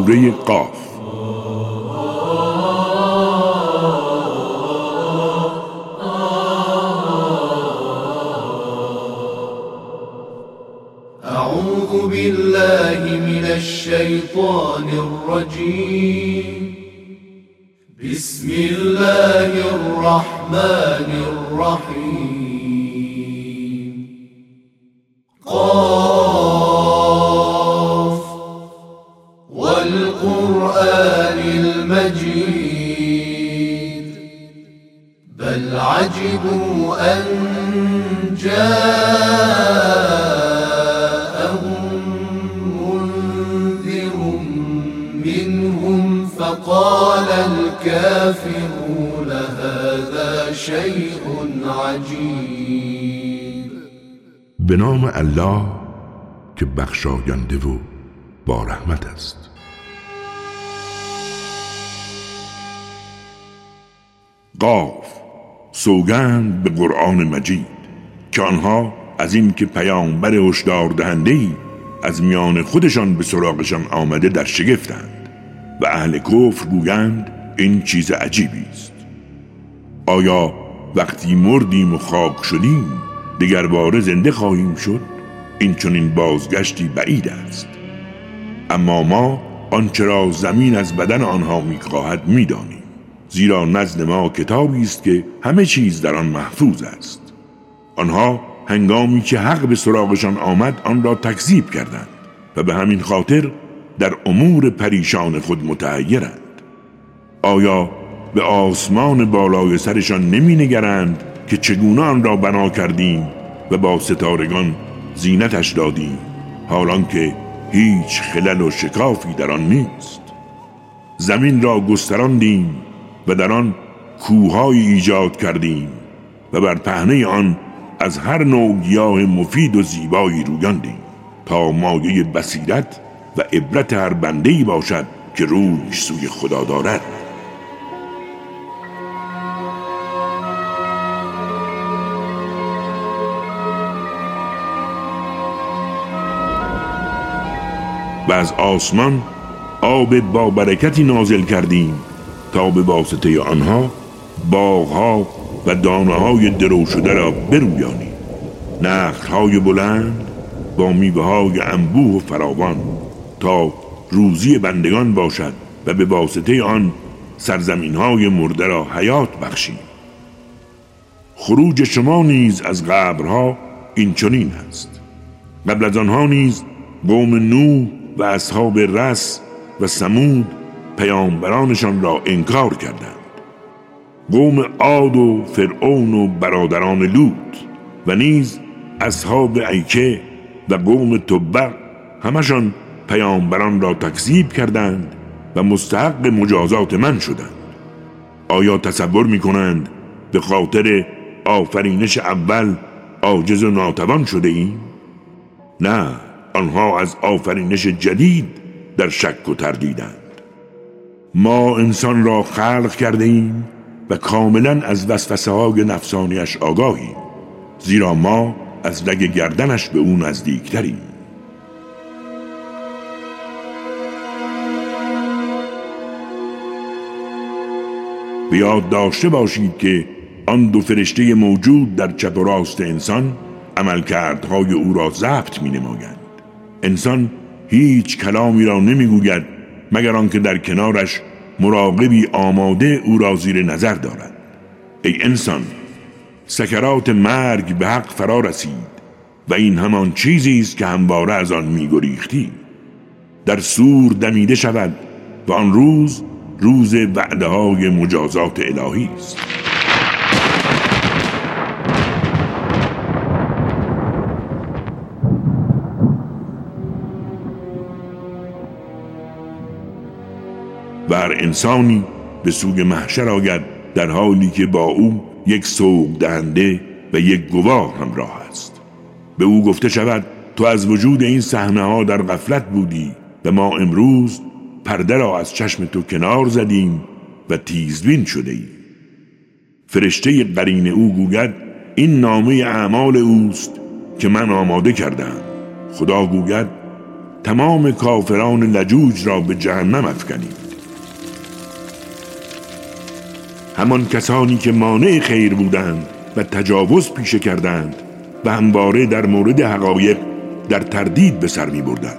سوره قاف. أعوذ بالله من الشيطان الرجيم. بسم الله الرحمن الرحيم. والقرآن المجيد. بل عجبوا أن جاءهم منذر منهم فقال الكافرون هذا شيء عجيب. به نام الله که بخشاینده و با رحمت است. قاف سوگند به قرآن مجید که آنها از این که پیامبر هشدار دهنده ای از میان خودشان به سراغشان آمده در شگفتند. و اهل کفر گویند این چیز عجیبی است. آیا وقتی مردیم و خاک شدیم دیگر بار زنده خواهیم شد؟ این چنین بازگشتی بعید است. اما ما آنچه را زمین از بدن آنها می‌خواهد می‌دانیم. زیرا نزد ما کتابی است که همه چیز در آن محفوظ است. آنها هنگامی که حق به سراغشان آمد آن را تکذیب کردند و به همین خاطر در امور پریشان خود متحیرند. آیا به آسمان بالای سرشان نمی نگرند که چگونه آن را بنا کردیم و با ستارگان زینتش دادیم حالان که هیچ خلل و شکافی در آن نیست؟ زمین را گستراندیم و در آن کوههایی ایجاد کردیم و بر پهنه آن از هر نوع گیاه مفید و زیبایی رویاندیم تا مایه بصیرت و عبرت هر بنده باشد که روی سوی خدا دارد. و از آسمان آب با برکتی نازل کردیم تا به واسطه آنها باغها و دانه های درو شده را برویانیم نخل های بلند با میوه های انبوه و فراوان تا روزی بندگان باشد و به واسطه آن سرزمین های مرده را حیات بخشیم خروج شما نیز از قبرها این چنین است قبل از آنها نیز قوم نوح و اصحاب رس و سمود پیامبرانشان را انکار کردند. قوم عاد و فرعون و برادران لوط و نیز اصحاب ایکه و قوم تبع همشان پیامبران را تکذیب کردند و مستحق مجازات من شدند. آیا تصور می کنند به خاطر آفرینش اول عاجز و ناتوان شده ایم؟ نه آنها از آفرینش جدید در شک و تردیدند. ما انسان را خلق کرده ایم و کاملا از وسوسه های نفسانیش آگاهیم زیرا ما از رگ گردنش به او نزدیکتریم بیاد داشته باشید که آن دو فرشته موجود در چپ و راست انسان عملکردهای او را ضبط می نمایند. انسان هیچ کلامی را نمی‌گوید مگر آنکه در کنارش مراقبی آماده او را زیر نظر دارد. ای انسان سکرات مرگ به حق فرا رسید و این همان چیزی است که همواره از آن میگریختی. در سور دمیده شود و آن روز روز وعده های مجازات الهی است. بر انسانی به سوی محشر آید در حالی که با او یک سوق دهنده و یک گواه همراه است. به او گفته شود تو از وجود این صحنه ها در غفلت بودی و ما امروز پرده را از چشم تو کنار زدیم و تیزبین شده ای فرشته قرین او گوید این نامه اعمال اوست که من آماده کردم. خدا گوید تمام کافران لجوج را به جهنم افکنید همان کسانی که مانع خیر بودند و تجاوز پیشه کردند و همواره در مورد حقایق در تردید به سر می بردند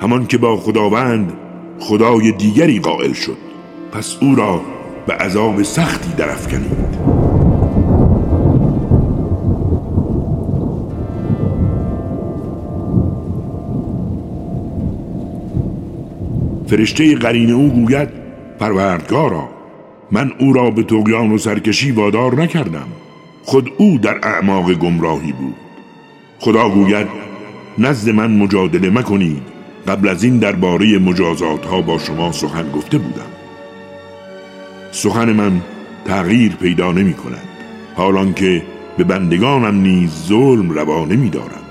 همان که با خداوند خدای دیگری قائل شد پس او را به عذاب سختی درافکنید. فرشته قرین او گوید پروردگارا من او را به تقیان و سرکشی وادار نکردم. خود او در اعماق گمراهی بود. خدا گوید نزد من مجادله مکنید. قبل از این درباره مجازات ها با شما سخن گفته بودم. سخن من تغییر پیدا نمی کند حالان که به بندگانم نیز ظلم روا نمی دارم.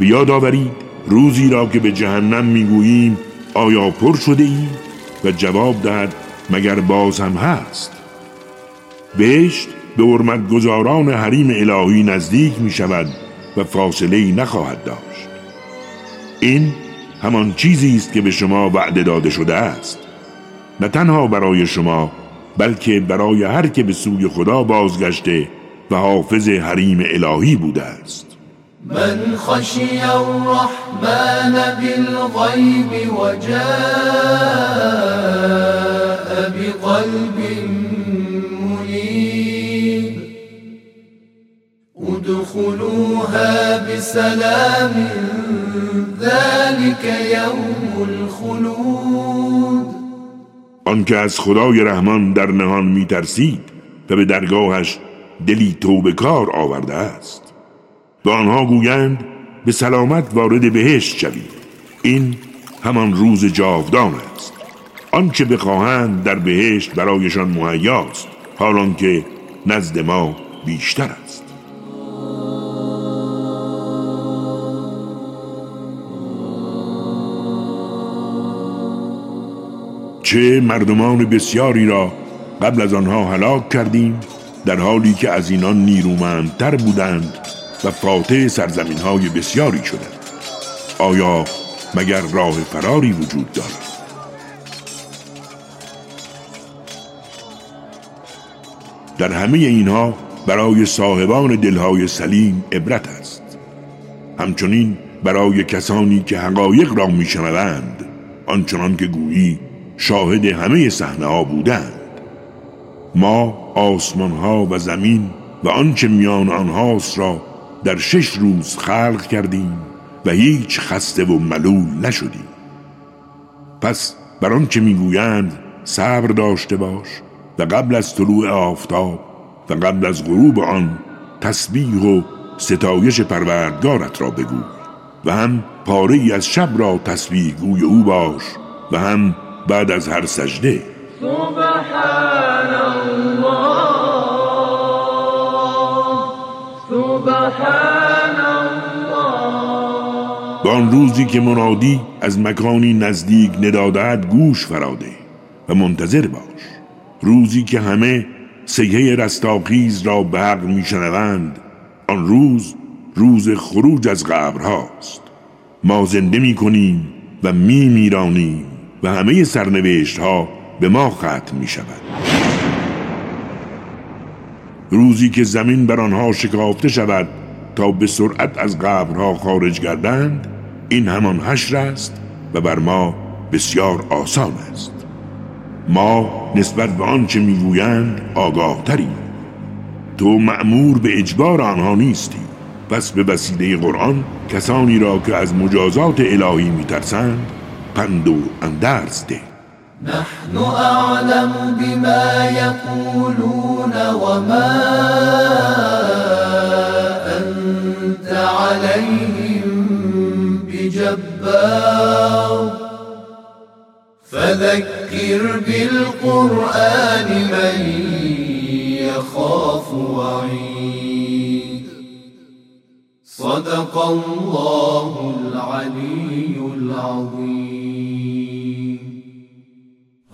و یاد آورید روزی را که به جهنم می‌گوییم آیا پر شده ای؟ و جواب دهد مگر باز هم هست. بهشت به حرمت گذاران حریم الهی نزدیک می شود و فاصله ای نخواهد داشت. این همان چیزی است که به شما وعده داده شده است. نه تنها برای شما بلکه برای هر که به سوی خدا بازگشته و حافظ حریم الهی بوده است. من خشی الرحمن بالغیب و جاء بقلب منیب ادخلوها بسلام ذلك یوم الخلود. آنکه از خدای رحمان در نهان میترسید و به درگاهش دلی توبه کار آورده است. به آنها گویند به سلامت وارد بهشت شوید این همان روز جاودان است. آنچه بخواهند در بهشت برایشان مهیاست حالان که نزد ما بیشتر است. چه مردمان بسیاری را قبل از آنها هلاک کردیم در حالی که از اینان نیرومندتر بودند و فاتح سرزمین های بسیاری شدند. آیا مگر راه فراری وجود دارد؟ در همه اینها برای صاحبان دلهای سلیم عبرت است. همچنین برای کسانی که حقایق را میشنوند آنچنان که گویی شاهد همه صحنه ها بودند. ما آسمان ها و زمین و آنچه میان آنهاست را در شش روز خلق کردیم و هیچ خسته و ملول نشدیم. پس بر آنچه می‌گویند صبر داشته باش و قبل از طلوع آفتاب و قبل از غروب آن تسبیح و ستایش پروردگارت را بگو و هم پاره ای از شب را تسبیح گوی او باش و هم بعد از هر سجده. سبحان به آن روزی که منادی از مکانی نزدیک ندادهد گوش فراده و منتظر باش. روزی که همه سیه رستاخیز را به حق میشنوند آن روز روز خروج از قبرهاست. ما زنده می کنیم و می میرانیم و همه سرنوشت ها به ما ختم می شود روزی که زمین بر آنها شکافته شود تا به سرعت از قبرها خارج گردند این همان حشر است و بر ما بسیار آسان است. ما نسبت به آنچه می‌گویند آگاه تریم تو معمور به اجبار آنها نیستی. پس به وسیله قرآن کسانی را که از مجازات الهی میترسند پند و اندرز ده. نحن أعلم بما يقولون وما أنت عليهم بجبار. فذكر بالقرآن من يخاف وعيد. صدق الله العلي العظيم.